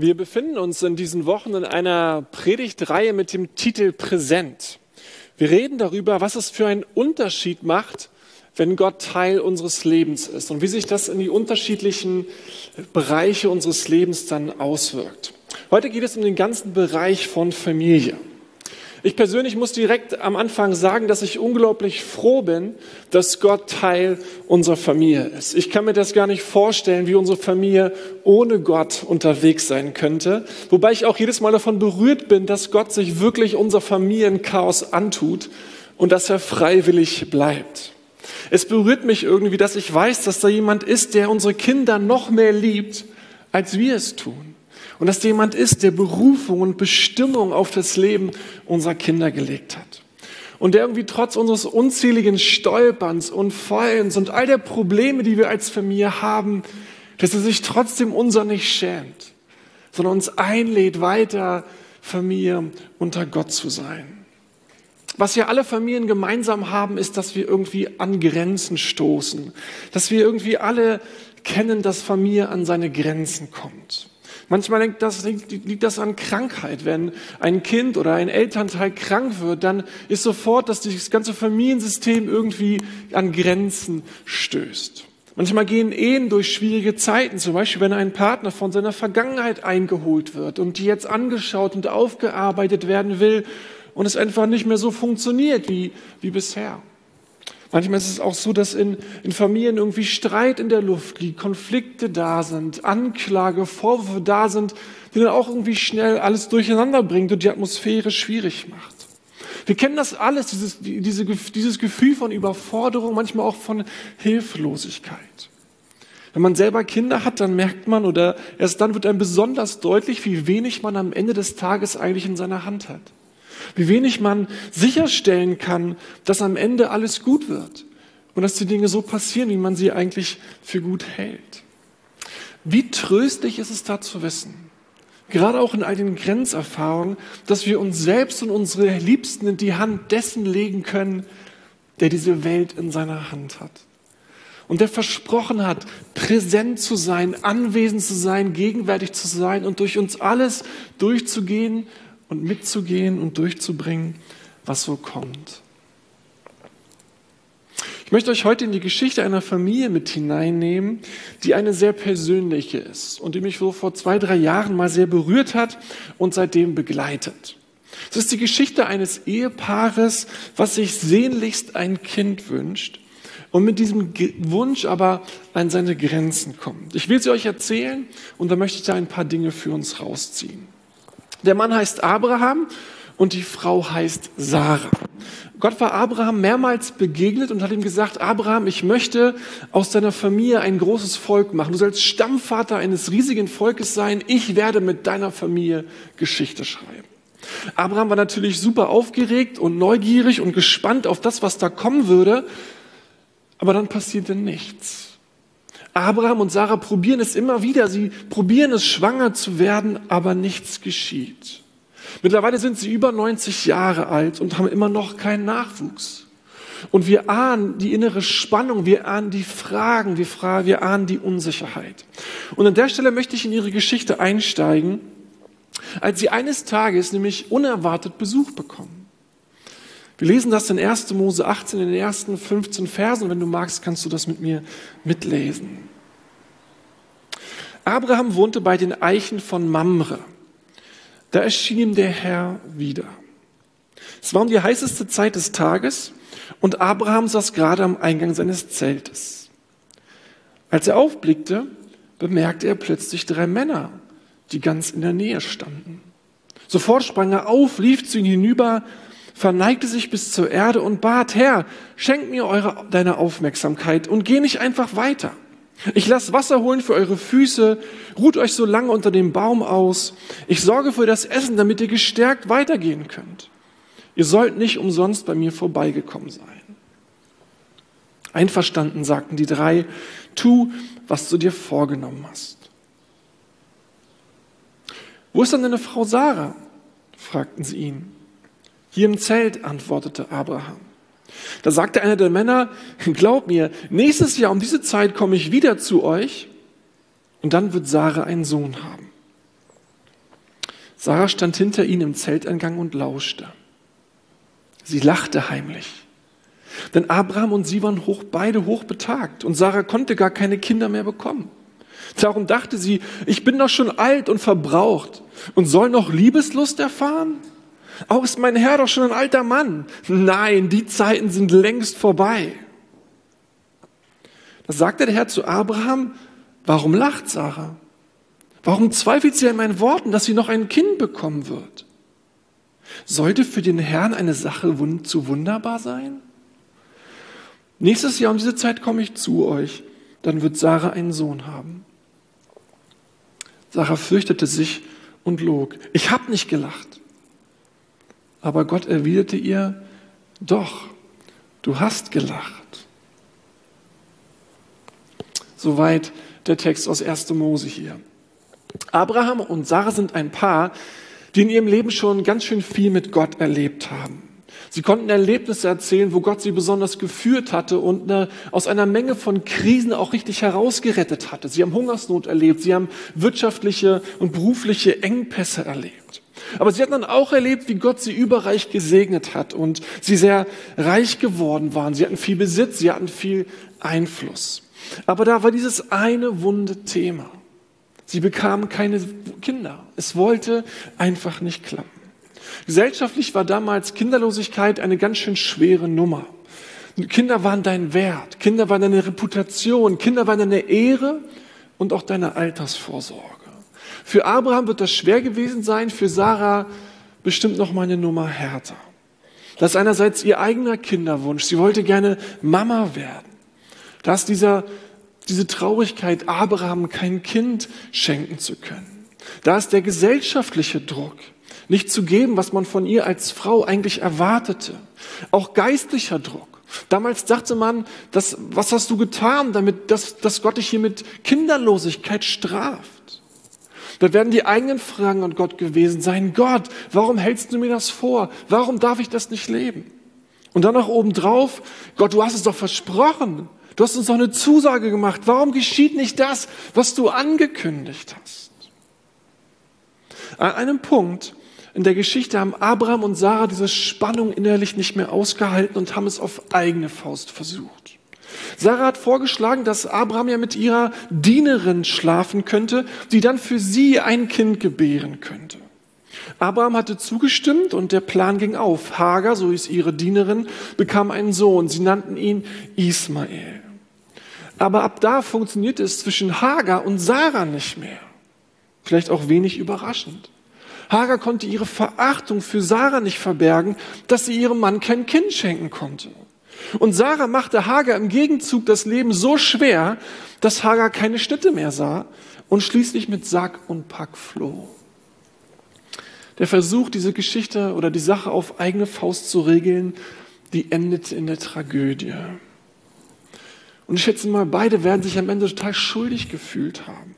Wir befinden uns in diesen Wochen in einer Predigtreihe mit dem Titel Präsent. Wir reden darüber, was es für einen Unterschied macht, wenn Gott Teil unseres Lebens ist und wie sich das in die unterschiedlichen Bereiche unseres Lebens dann auswirkt. Heute geht es um den ganzen Bereich von Familie. Ich persönlich muss direkt am Anfang sagen, dass ich unglaublich froh bin, dass Gott Teil unserer Familie ist. Ich kann mir das gar nicht vorstellen, wie unsere Familie ohne Gott unterwegs sein könnte. Wobei ich auch jedes Mal davon berührt bin, dass Gott sich wirklich unser Familienchaos antut und dass er freiwillig bleibt. Es berührt mich irgendwie, dass ich weiß, dass da jemand ist, der unsere Kinder noch mehr liebt, als wir es tun. Und dass jemand ist, der Berufung und Bestimmung auf das Leben unserer Kinder gelegt hat. Und der irgendwie trotz unseres unzähligen Stolperns und Fallens und all der Probleme, die wir als Familie haben, dass er sich trotzdem unser nicht schämt, sondern uns einlädt, weiter Familie unter Gott zu sein. Was ja alle Familien gemeinsam haben, ist, dass wir irgendwie an Grenzen stoßen, dass wir irgendwie alle kennen, dass Familie an seine Grenzen kommt. Manchmal liegt das, liegt das an Krankheit. Wenn ein Kind oder ein Elternteil krank wird, dann ist sofort, dass das ganze Familiensystem irgendwie an Grenzen stößt. Manchmal gehen Ehen durch schwierige Zeiten, zum Beispiel wenn ein Partner von seiner Vergangenheit eingeholt wird und die jetzt angeschaut und aufgearbeitet werden will und es einfach nicht mehr so funktioniert wie, wie bisher. Manchmal ist es auch so, dass in, in Familien irgendwie Streit in der Luft liegt, Konflikte da sind, Anklage, Vorwürfe da sind, die dann auch irgendwie schnell alles durcheinander bringt und die Atmosphäre schwierig macht. Wir kennen das alles, dieses, diese, dieses Gefühl von Überforderung, manchmal auch von Hilflosigkeit. Wenn man selber Kinder hat, dann merkt man oder erst dann wird einem besonders deutlich, wie wenig man am Ende des Tages eigentlich in seiner Hand hat. Wie wenig man sicherstellen kann, dass am Ende alles gut wird und dass die Dinge so passieren, wie man sie eigentlich für gut hält. Wie tröstlich ist es da zu wissen, gerade auch in all den Grenzerfahrungen, dass wir uns selbst und unsere Liebsten in die Hand dessen legen können, der diese Welt in seiner Hand hat. Und der versprochen hat, präsent zu sein, anwesend zu sein, gegenwärtig zu sein und durch uns alles durchzugehen und mitzugehen und durchzubringen, was so kommt. Ich möchte euch heute in die Geschichte einer Familie mit hineinnehmen, die eine sehr persönliche ist und die mich so vor zwei, drei Jahren mal sehr berührt hat und seitdem begleitet. Es ist die Geschichte eines Ehepaares, was sich sehnlichst ein Kind wünscht und mit diesem Wunsch aber an seine Grenzen kommt. Ich will sie euch erzählen und da möchte ich da ein paar Dinge für uns rausziehen. Der Mann heißt Abraham und die Frau heißt Sarah. Gott war Abraham mehrmals begegnet und hat ihm gesagt, Abraham, ich möchte aus deiner Familie ein großes Volk machen. Du sollst Stammvater eines riesigen Volkes sein. Ich werde mit deiner Familie Geschichte schreiben. Abraham war natürlich super aufgeregt und neugierig und gespannt auf das, was da kommen würde. Aber dann passierte nichts. Abraham und Sarah probieren es immer wieder. Sie probieren es, schwanger zu werden, aber nichts geschieht. Mittlerweile sind sie über 90 Jahre alt und haben immer noch keinen Nachwuchs. Und wir ahnen die innere Spannung, wir ahnen die Fragen, wir, fragen, wir ahnen die Unsicherheit. Und an der Stelle möchte ich in ihre Geschichte einsteigen, als sie eines Tages nämlich unerwartet Besuch bekommen. Wir lesen das in 1. Mose 18 in den ersten 15 Versen. Wenn du magst, kannst du das mit mir mitlesen. Abraham wohnte bei den Eichen von Mamre. Da erschien ihm der Herr wieder. Es war um die heißeste Zeit des Tages und Abraham saß gerade am Eingang seines Zeltes. Als er aufblickte, bemerkte er plötzlich drei Männer, die ganz in der Nähe standen. Sofort sprang er auf, lief zu ihnen hinüber, verneigte sich bis zur Erde und bat, Herr, schenk mir eure, deine Aufmerksamkeit und geh nicht einfach weiter. Ich lasse Wasser holen für eure Füße, ruht euch so lange unter dem Baum aus. Ich sorge für das Essen, damit ihr gestärkt weitergehen könnt. Ihr sollt nicht umsonst bei mir vorbeigekommen sein. Einverstanden, sagten die drei, tu, was du dir vorgenommen hast. Wo ist dann deine Frau Sarah? fragten sie ihn. Hier im Zelt, antwortete Abraham. Da sagte einer der Männer, glaub mir, nächstes Jahr um diese Zeit komme ich wieder zu euch und dann wird Sarah einen Sohn haben. Sarah stand hinter ihnen im Zeltangang und lauschte. Sie lachte heimlich. Denn Abraham und sie waren hoch, beide hochbetagt und Sarah konnte gar keine Kinder mehr bekommen. Darum dachte sie, ich bin doch schon alt und verbraucht und soll noch Liebeslust erfahren? Auch ist mein Herr doch schon ein alter Mann. Nein, die Zeiten sind längst vorbei. Da sagte der Herr zu Abraham, warum lacht Sarah? Warum zweifelt sie an meinen Worten, dass sie noch ein Kind bekommen wird? Sollte für den Herrn eine Sache zu wunderbar sein? Nächstes Jahr um diese Zeit komme ich zu euch, dann wird Sarah einen Sohn haben. Sarah fürchtete sich und log. Ich habe nicht gelacht. Aber Gott erwiderte ihr, doch, du hast gelacht. Soweit der Text aus 1. Mose hier. Abraham und Sarah sind ein Paar, die in ihrem Leben schon ganz schön viel mit Gott erlebt haben. Sie konnten Erlebnisse erzählen, wo Gott sie besonders geführt hatte und eine, aus einer Menge von Krisen auch richtig herausgerettet hatte. Sie haben Hungersnot erlebt, sie haben wirtschaftliche und berufliche Engpässe erlebt. Aber sie hatten dann auch erlebt, wie Gott sie überreich gesegnet hat und sie sehr reich geworden waren. Sie hatten viel Besitz, sie hatten viel Einfluss. Aber da war dieses eine wunde Thema. Sie bekamen keine Kinder. Es wollte einfach nicht klappen. Gesellschaftlich war damals Kinderlosigkeit eine ganz schön schwere Nummer. Kinder waren dein Wert, Kinder waren deine Reputation, Kinder waren deine Ehre und auch deine Altersvorsorge. Für Abraham wird das schwer gewesen sein, für Sarah bestimmt noch mal eine Nummer härter. Das ist einerseits ihr eigener Kinderwunsch. Sie wollte gerne Mama werden. Da ist dieser, diese Traurigkeit, Abraham kein Kind schenken zu können. Da ist der gesellschaftliche Druck nicht zu geben, was man von ihr als Frau eigentlich erwartete. Auch geistlicher Druck. Damals dachte man, dass, was hast du getan, damit, dass, dass Gott dich hier mit Kinderlosigkeit straft? Da werden die eigenen Fragen an Gott gewesen sein. Gott, warum hältst du mir das vor? Warum darf ich das nicht leben? Und dann noch obendrauf, Gott, du hast es doch versprochen. Du hast uns doch eine Zusage gemacht. Warum geschieht nicht das, was du angekündigt hast? An einem Punkt in der Geschichte haben Abraham und Sarah diese Spannung innerlich nicht mehr ausgehalten und haben es auf eigene Faust versucht. Sarah hat vorgeschlagen, dass Abraham ja mit ihrer Dienerin schlafen könnte, die dann für sie ein Kind gebären könnte. Abraham hatte zugestimmt und der Plan ging auf. Hagar, so ist ihre Dienerin, bekam einen Sohn. Sie nannten ihn Ismael. Aber ab da funktionierte es zwischen Hagar und Sarah nicht mehr. Vielleicht auch wenig überraschend. Hagar konnte ihre Verachtung für Sarah nicht verbergen, dass sie ihrem Mann kein Kind schenken konnte. Und Sarah machte Hagar im Gegenzug das Leben so schwer, dass Hagar keine Schnitte mehr sah und schließlich mit Sack und Pack floh. Der Versuch, diese Geschichte oder die Sache auf eigene Faust zu regeln, die endete in der Tragödie. Und ich schätze mal, beide werden sich am Ende total schuldig gefühlt haben.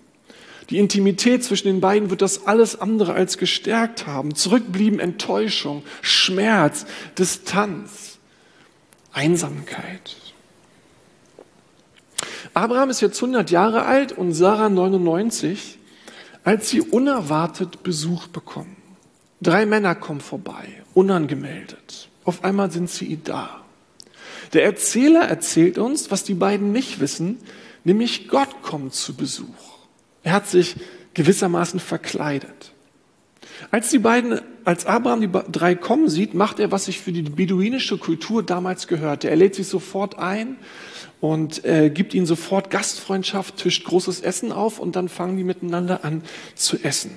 Die Intimität zwischen den beiden wird das alles andere als gestärkt haben. Zurückblieben Enttäuschung, Schmerz, Distanz, Einsamkeit. Abraham ist jetzt 100 Jahre alt und Sarah 99, als sie unerwartet Besuch bekommen. Drei Männer kommen vorbei, unangemeldet. Auf einmal sind sie da. Der Erzähler erzählt uns, was die beiden nicht wissen, nämlich Gott kommt zu Besuch. Er hat sich gewissermaßen verkleidet. Als die beiden, als Abraham die drei kommen sieht, macht er, was sich für die beduinische Kultur damals gehörte. Er lädt sich sofort ein und äh, gibt ihnen sofort Gastfreundschaft, tischt großes Essen auf und dann fangen die miteinander an zu essen.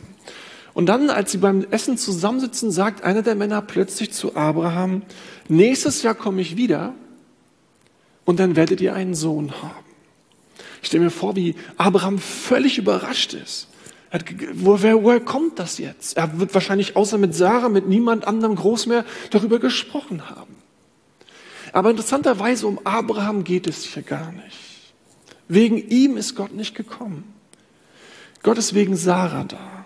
Und dann, als sie beim Essen zusammensitzen, sagt einer der Männer plötzlich zu Abraham, nächstes Jahr komme ich wieder und dann werdet ihr einen Sohn haben. Ich stelle mir vor, wie Abraham völlig überrascht ist. Hat, woher, woher kommt das jetzt? Er wird wahrscheinlich außer mit Sarah, mit niemand anderem groß mehr darüber gesprochen haben. Aber interessanterweise um Abraham geht es hier gar nicht. Wegen ihm ist Gott nicht gekommen. Gott ist wegen Sarah da.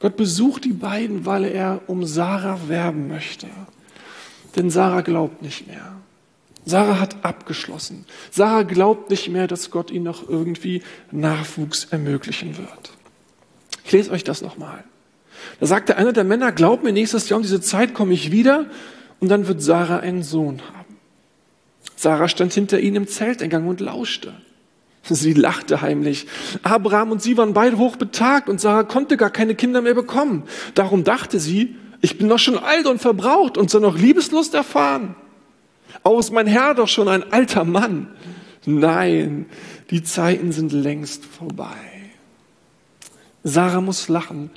Gott besucht die beiden, weil er um Sarah werben möchte. Denn Sarah glaubt nicht mehr. Sarah hat abgeschlossen. Sarah glaubt nicht mehr, dass Gott ihnen noch irgendwie Nachwuchs ermöglichen wird. Ich lese euch das nochmal. Da sagte einer der Männer, glaub mir, nächstes Jahr um diese Zeit komme ich wieder und dann wird Sarah einen Sohn haben. Sarah stand hinter ihnen im Zelteingang und lauschte. Sie lachte heimlich. Abraham und sie waren beide hochbetagt und Sarah konnte gar keine Kinder mehr bekommen. Darum dachte sie, ich bin doch schon alt und verbraucht und soll noch Liebeslust erfahren. Ist mein Herr doch schon ein alter Mann. Nein, die Zeiten sind längst vorbei. Sarah muss lachen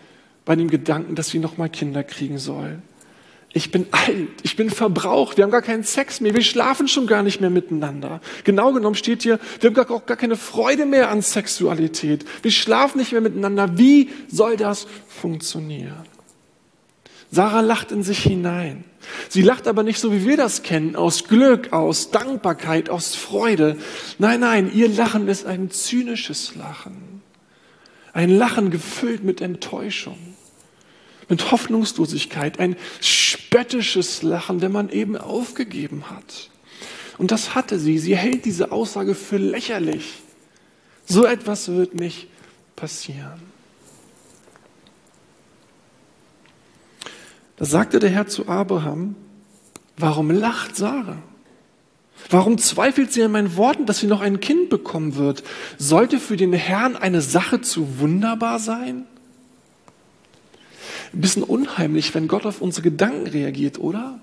bei dem Gedanken, dass sie noch mal Kinder kriegen soll. Ich bin alt, ich bin verbraucht, wir haben gar keinen Sex mehr, wir schlafen schon gar nicht mehr miteinander. Genau genommen steht hier, wir haben gar, auch gar keine Freude mehr an Sexualität. Wir schlafen nicht mehr miteinander. Wie soll das funktionieren? Sarah lacht in sich hinein. Sie lacht aber nicht so, wie wir das kennen, aus Glück, aus Dankbarkeit, aus Freude. Nein, nein, ihr Lachen ist ein zynisches Lachen. Ein Lachen gefüllt mit Enttäuschung, mit Hoffnungslosigkeit, ein spöttisches Lachen, wenn man eben aufgegeben hat. Und das hatte sie. Sie hält diese Aussage für lächerlich. So etwas wird nicht passieren. Da sagte der Herr zu Abraham, warum lacht Sarah? Warum zweifelt sie an meinen Worten, dass sie noch ein Kind bekommen wird? Sollte für den Herrn eine Sache zu wunderbar sein? Ein bisschen unheimlich, wenn Gott auf unsere Gedanken reagiert, oder?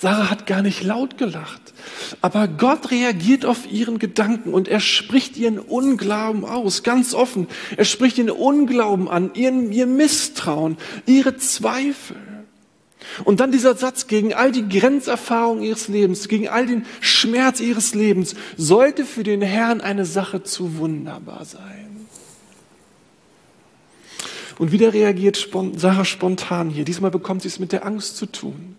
Sarah hat gar nicht laut gelacht. Aber Gott reagiert auf ihren Gedanken und er spricht ihren Unglauben aus, ganz offen. Er spricht ihren Unglauben an, ihren, ihr Misstrauen, ihre Zweifel. Und dann dieser Satz gegen all die Grenzerfahrungen ihres Lebens, gegen all den Schmerz ihres Lebens, sollte für den Herrn eine Sache zu wunderbar sein. Und wieder reagiert Sarah spontan hier. Diesmal bekommt sie es mit der Angst zu tun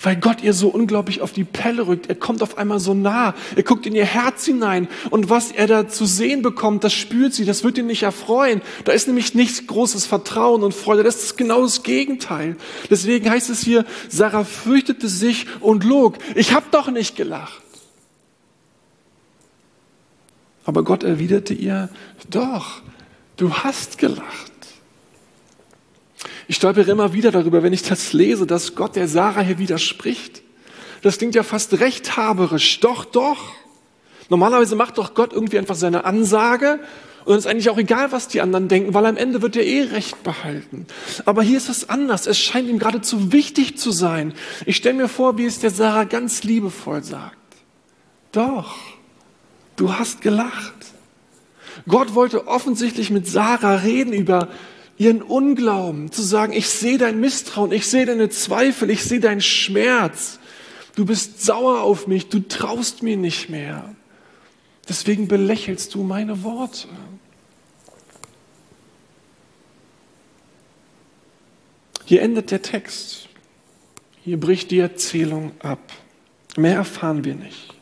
weil Gott ihr so unglaublich auf die Pelle rückt. Er kommt auf einmal so nah. Er guckt in ihr Herz hinein. Und was er da zu sehen bekommt, das spürt sie. Das wird ihn nicht erfreuen. Da ist nämlich nichts großes Vertrauen und Freude. Das ist genau das Gegenteil. Deswegen heißt es hier, Sarah fürchtete sich und log. Ich habe doch nicht gelacht. Aber Gott erwiderte ihr, doch, du hast gelacht. Ich stolpere immer wieder darüber, wenn ich das lese, dass Gott der Sarah hier widerspricht. Das klingt ja fast rechthaberisch. Doch, doch. Normalerweise macht doch Gott irgendwie einfach seine Ansage und es ist eigentlich auch egal, was die anderen denken, weil am Ende wird er eh Recht behalten. Aber hier ist es anders. Es scheint ihm geradezu wichtig zu sein. Ich stelle mir vor, wie es der Sarah ganz liebevoll sagt. Doch, du hast gelacht. Gott wollte offensichtlich mit Sarah reden über ihren Unglauben, zu sagen, ich sehe dein Misstrauen, ich sehe deine Zweifel, ich sehe deinen Schmerz. Du bist sauer auf mich, du traust mir nicht mehr. Deswegen belächelst du meine Worte. Hier endet der Text. Hier bricht die Erzählung ab. Mehr erfahren wir nicht.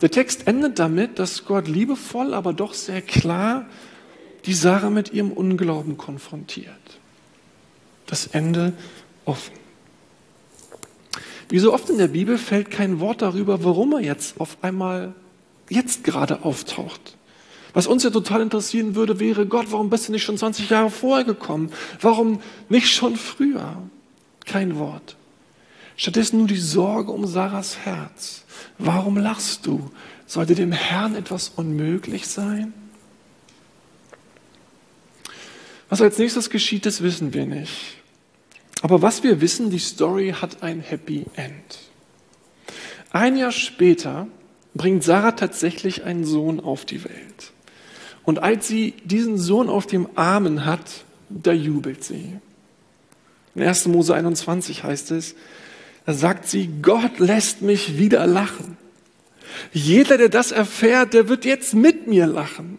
Der Text endet damit, dass Gott liebevoll, aber doch sehr klar die Sarah mit ihrem Unglauben konfrontiert. Das Ende offen. Wie so oft in der Bibel fällt kein Wort darüber, warum er jetzt auf einmal jetzt gerade auftaucht. Was uns ja total interessieren würde, wäre, Gott, warum bist du nicht schon 20 Jahre vorher gekommen? Warum nicht schon früher? Kein Wort. Stattdessen nur die Sorge um Sarahs Herz. Warum lachst du? Sollte dem Herrn etwas unmöglich sein? Was als nächstes geschieht, das wissen wir nicht. Aber was wir wissen, die Story hat ein Happy End. Ein Jahr später bringt Sarah tatsächlich einen Sohn auf die Welt. Und als sie diesen Sohn auf dem Armen hat, da jubelt sie. In 1. Mose 21 heißt es, da sagt sie, Gott lässt mich wieder lachen. Jeder, der das erfährt, der wird jetzt mit mir lachen.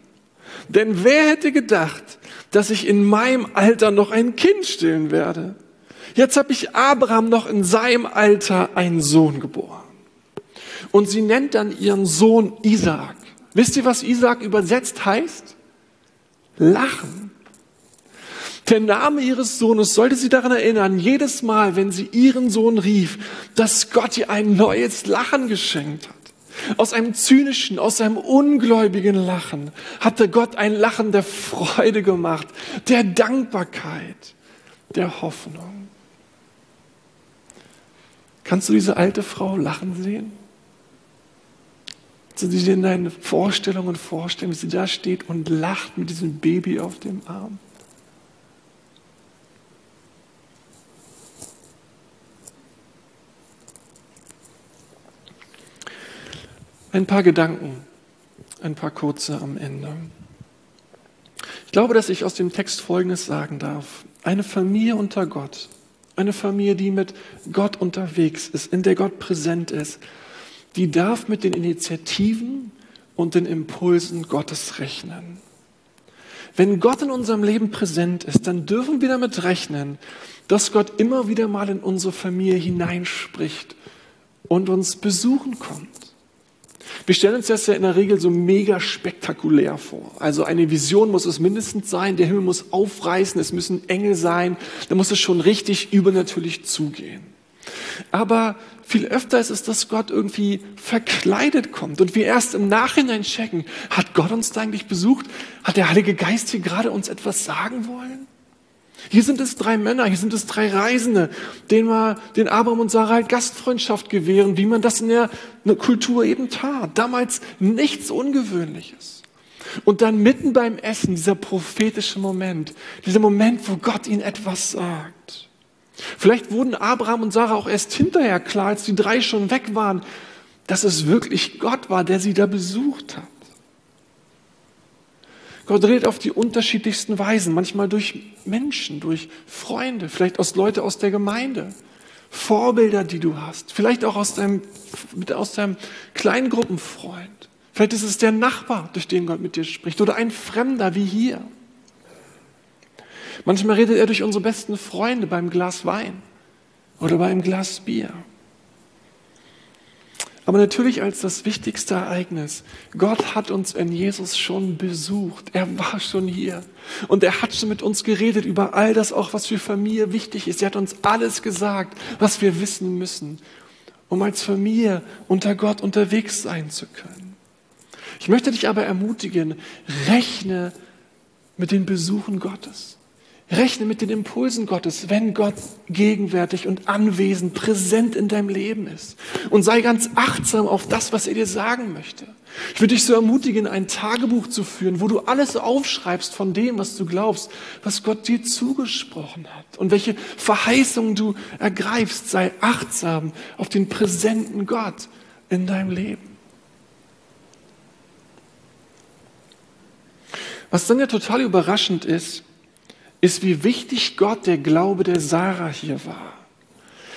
Denn wer hätte gedacht, dass ich in meinem Alter noch ein Kind stillen werde? Jetzt habe ich Abraham noch in seinem Alter einen Sohn geboren. Und sie nennt dann ihren Sohn Isaac. Wisst ihr, was Isaac übersetzt heißt? Lachen. Der Name ihres Sohnes sollte sie daran erinnern, jedes Mal, wenn sie ihren Sohn rief, dass Gott ihr ein neues Lachen geschenkt hat. Aus einem zynischen, aus einem ungläubigen Lachen hatte Gott ein Lachen der Freude gemacht, der Dankbarkeit, der Hoffnung. Kannst du diese alte Frau lachen sehen? Kannst du dir in deinen Vorstellungen vorstellen, wie sie da steht und lacht mit diesem Baby auf dem Arm? Ein paar Gedanken, ein paar kurze am Ende. Ich glaube, dass ich aus dem Text Folgendes sagen darf. Eine Familie unter Gott, eine Familie, die mit Gott unterwegs ist, in der Gott präsent ist, die darf mit den Initiativen und den Impulsen Gottes rechnen. Wenn Gott in unserem Leben präsent ist, dann dürfen wir damit rechnen, dass Gott immer wieder mal in unsere Familie hineinspricht und uns besuchen kommt. Wir stellen uns das ja in der Regel so mega spektakulär vor. Also eine Vision muss es mindestens sein, der Himmel muss aufreißen, es müssen Engel sein, da muss es schon richtig übernatürlich zugehen. Aber viel öfter ist es, dass Gott irgendwie verkleidet kommt und wir erst im Nachhinein checken, hat Gott uns da eigentlich besucht? Hat der Heilige Geist hier gerade uns etwas sagen wollen? Hier sind es drei Männer, hier sind es drei Reisende, denen wir den Abraham und Sarah halt Gastfreundschaft gewähren, wie man das in der, in der Kultur eben tat. Damals nichts Ungewöhnliches. Und dann mitten beim Essen dieser prophetische Moment, dieser Moment, wo Gott ihnen etwas sagt. Vielleicht wurden Abraham und Sarah auch erst hinterher klar, als die drei schon weg waren, dass es wirklich Gott war, der sie da besucht hat. Gott redet auf die unterschiedlichsten Weisen, manchmal durch Menschen, durch Freunde, vielleicht aus Leute aus der Gemeinde, Vorbilder, die du hast, vielleicht auch aus deinem, aus deinem Kleingruppenfreund. Vielleicht ist es der Nachbar, durch den Gott mit dir spricht, oder ein Fremder wie hier. Manchmal redet er durch unsere besten Freunde beim Glas Wein oder beim Glas Bier. Aber natürlich als das wichtigste Ereignis. Gott hat uns in Jesus schon besucht. Er war schon hier. Und er hat schon mit uns geredet über all das auch, was für Familie wichtig ist. Er hat uns alles gesagt, was wir wissen müssen, um als Familie unter Gott unterwegs sein zu können. Ich möchte dich aber ermutigen, rechne mit den Besuchen Gottes. Rechne mit den Impulsen Gottes, wenn Gott gegenwärtig und anwesend, präsent in deinem Leben ist. Und sei ganz achtsam auf das, was er dir sagen möchte. Ich würde dich so ermutigen, ein Tagebuch zu führen, wo du alles aufschreibst von dem, was du glaubst, was Gott dir zugesprochen hat und welche Verheißungen du ergreifst. Sei achtsam auf den präsenten Gott in deinem Leben. Was dann ja total überraschend ist, ist, wie wichtig Gott der Glaube der Sarah hier war.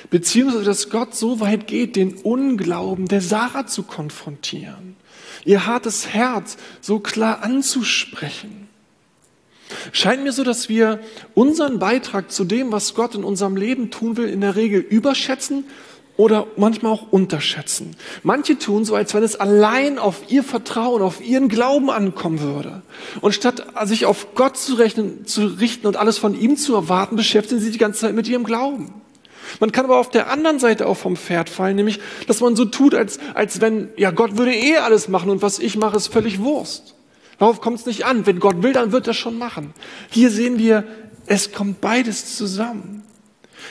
Beziehungsweise, dass Gott so weit geht, den Unglauben der Sarah zu konfrontieren. Ihr hartes Herz so klar anzusprechen. Scheint mir so, dass wir unseren Beitrag zu dem, was Gott in unserem Leben tun will, in der Regel überschätzen oder manchmal auch unterschätzen. Manche tun so, als wenn es allein auf ihr Vertrauen, auf ihren Glauben ankommen würde. Und statt sich auf Gott zu, rechnen, zu richten und alles von ihm zu erwarten, beschäftigen sie die ganze Zeit mit ihrem Glauben. Man kann aber auf der anderen Seite auch vom Pferd fallen, nämlich, dass man so tut, als, als wenn, ja, Gott würde eh alles machen und was ich mache, ist völlig Wurst. Darauf kommt es nicht an. Wenn Gott will, dann wird er schon machen. Hier sehen wir, es kommt beides zusammen.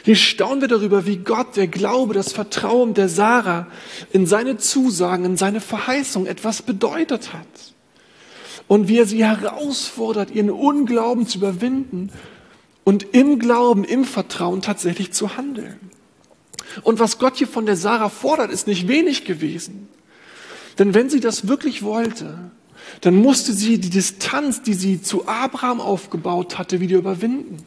Hier staunen wir darüber, wie Gott, der Glaube, das Vertrauen der Sarah in seine Zusagen, in seine Verheißung etwas bedeutet hat. Und wie er sie herausfordert, ihren Unglauben zu überwinden und im Glauben, im Vertrauen tatsächlich zu handeln. Und was Gott hier von der Sarah fordert, ist nicht wenig gewesen. Denn wenn sie das wirklich wollte, dann musste sie die Distanz, die sie zu Abraham aufgebaut hatte, wieder überwinden.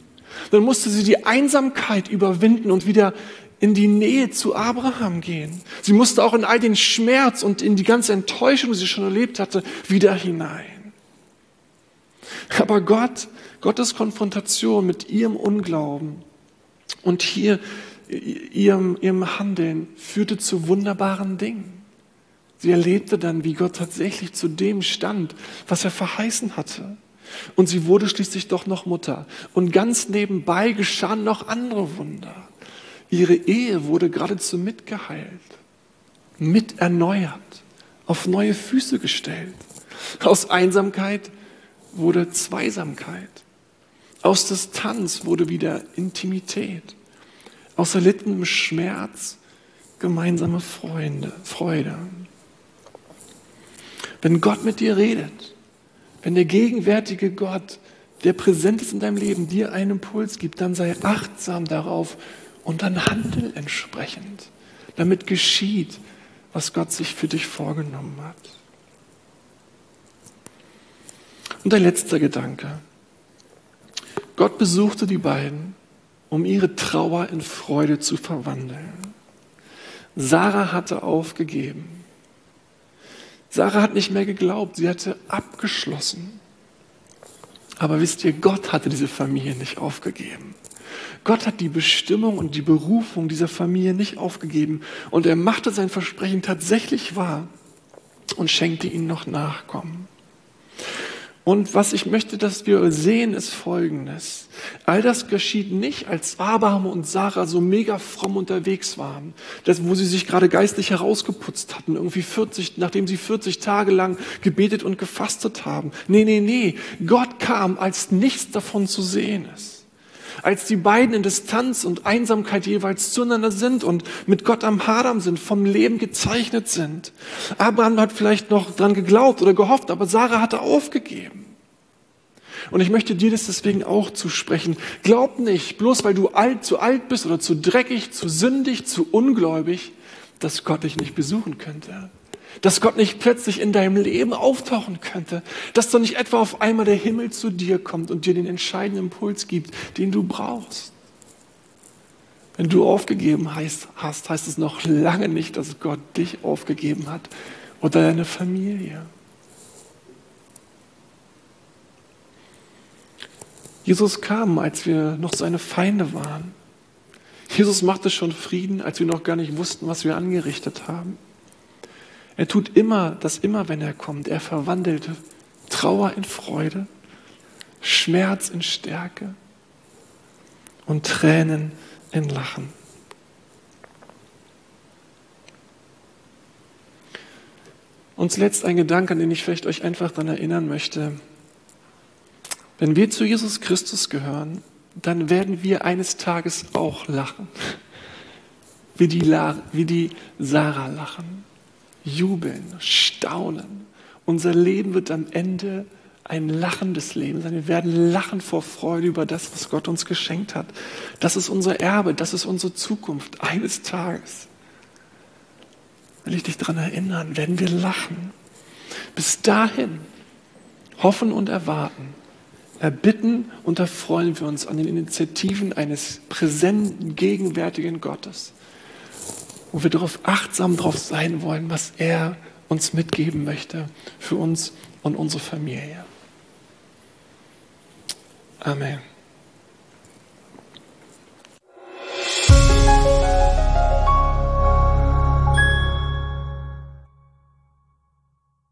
Dann musste sie die Einsamkeit überwinden und wieder in die Nähe zu Abraham gehen. Sie musste auch in all den Schmerz und in die ganze Enttäuschung, die sie schon erlebt hatte, wieder hinein. Aber Gott, Gottes Konfrontation mit ihrem Unglauben und hier ihrem, ihrem Handeln führte zu wunderbaren Dingen. Sie erlebte dann, wie Gott tatsächlich zu dem stand, was er verheißen hatte. Und sie wurde schließlich doch noch Mutter. Und ganz nebenbei geschahen noch andere Wunder. Ihre Ehe wurde geradezu mitgeheilt, mit erneuert, auf neue Füße gestellt. Aus Einsamkeit wurde Zweisamkeit. Aus Distanz wurde wieder Intimität. Aus erlittenem Schmerz gemeinsame Freunde, Freude. Wenn Gott mit dir redet, wenn der gegenwärtige Gott, der präsent ist in deinem Leben, dir einen Impuls gibt, dann sei achtsam darauf und dann handel entsprechend, damit geschieht, was Gott sich für dich vorgenommen hat. Und der letzte Gedanke. Gott besuchte die beiden, um ihre Trauer in Freude zu verwandeln. Sarah hatte aufgegeben. Sarah hat nicht mehr geglaubt, sie hatte abgeschlossen. Aber wisst ihr, Gott hatte diese Familie nicht aufgegeben. Gott hat die Bestimmung und die Berufung dieser Familie nicht aufgegeben. Und er machte sein Versprechen tatsächlich wahr und schenkte ihnen noch Nachkommen. Und was ich möchte, dass wir sehen, ist Folgendes. All das geschieht nicht, als Abraham und Sarah so mega fromm unterwegs waren, das, wo sie sich gerade geistlich herausgeputzt hatten, irgendwie 40, nachdem sie 40 Tage lang gebetet und gefastet haben. Nee, nee, nee. Gott kam, als nichts davon zu sehen ist. Als die beiden in Distanz und Einsamkeit jeweils zueinander sind und mit Gott am Hadern sind, vom Leben gezeichnet sind. Abraham hat vielleicht noch dran geglaubt oder gehofft, aber Sarah hatte aufgegeben. Und ich möchte dir das deswegen auch zusprechen. Glaub nicht, bloß weil du alt, zu alt bist oder zu dreckig, zu sündig, zu ungläubig, dass Gott dich nicht besuchen könnte. Dass Gott nicht plötzlich in deinem Leben auftauchen könnte. Dass doch nicht etwa auf einmal der Himmel zu dir kommt und dir den entscheidenden Impuls gibt, den du brauchst. Wenn du aufgegeben hast, heißt es noch lange nicht, dass Gott dich aufgegeben hat oder deine Familie. Jesus kam, als wir noch seine Feinde waren. Jesus machte schon Frieden, als wir noch gar nicht wussten, was wir angerichtet haben. Er tut immer das immer, wenn er kommt. Er verwandelt Trauer in Freude, Schmerz in Stärke und Tränen in Lachen. Und zuletzt ein Gedanke, an den ich vielleicht euch einfach daran erinnern möchte. Wenn wir zu Jesus Christus gehören, dann werden wir eines Tages auch lachen. Wie die, La wie die Sarah lachen, jubeln, staunen. Unser Leben wird am Ende ein lachendes Leben sein. Wir werden lachen vor Freude über das, was Gott uns geschenkt hat. Das ist unser Erbe, das ist unsere Zukunft. Eines Tages, will ich dich daran erinnern, werden wir lachen. Bis dahin hoffen und erwarten erbitten und erfreuen wir uns an den Initiativen eines präsenten, gegenwärtigen Gottes, wo wir darauf achtsam drauf sein wollen, was er uns mitgeben möchte für uns und unsere Familie. Amen.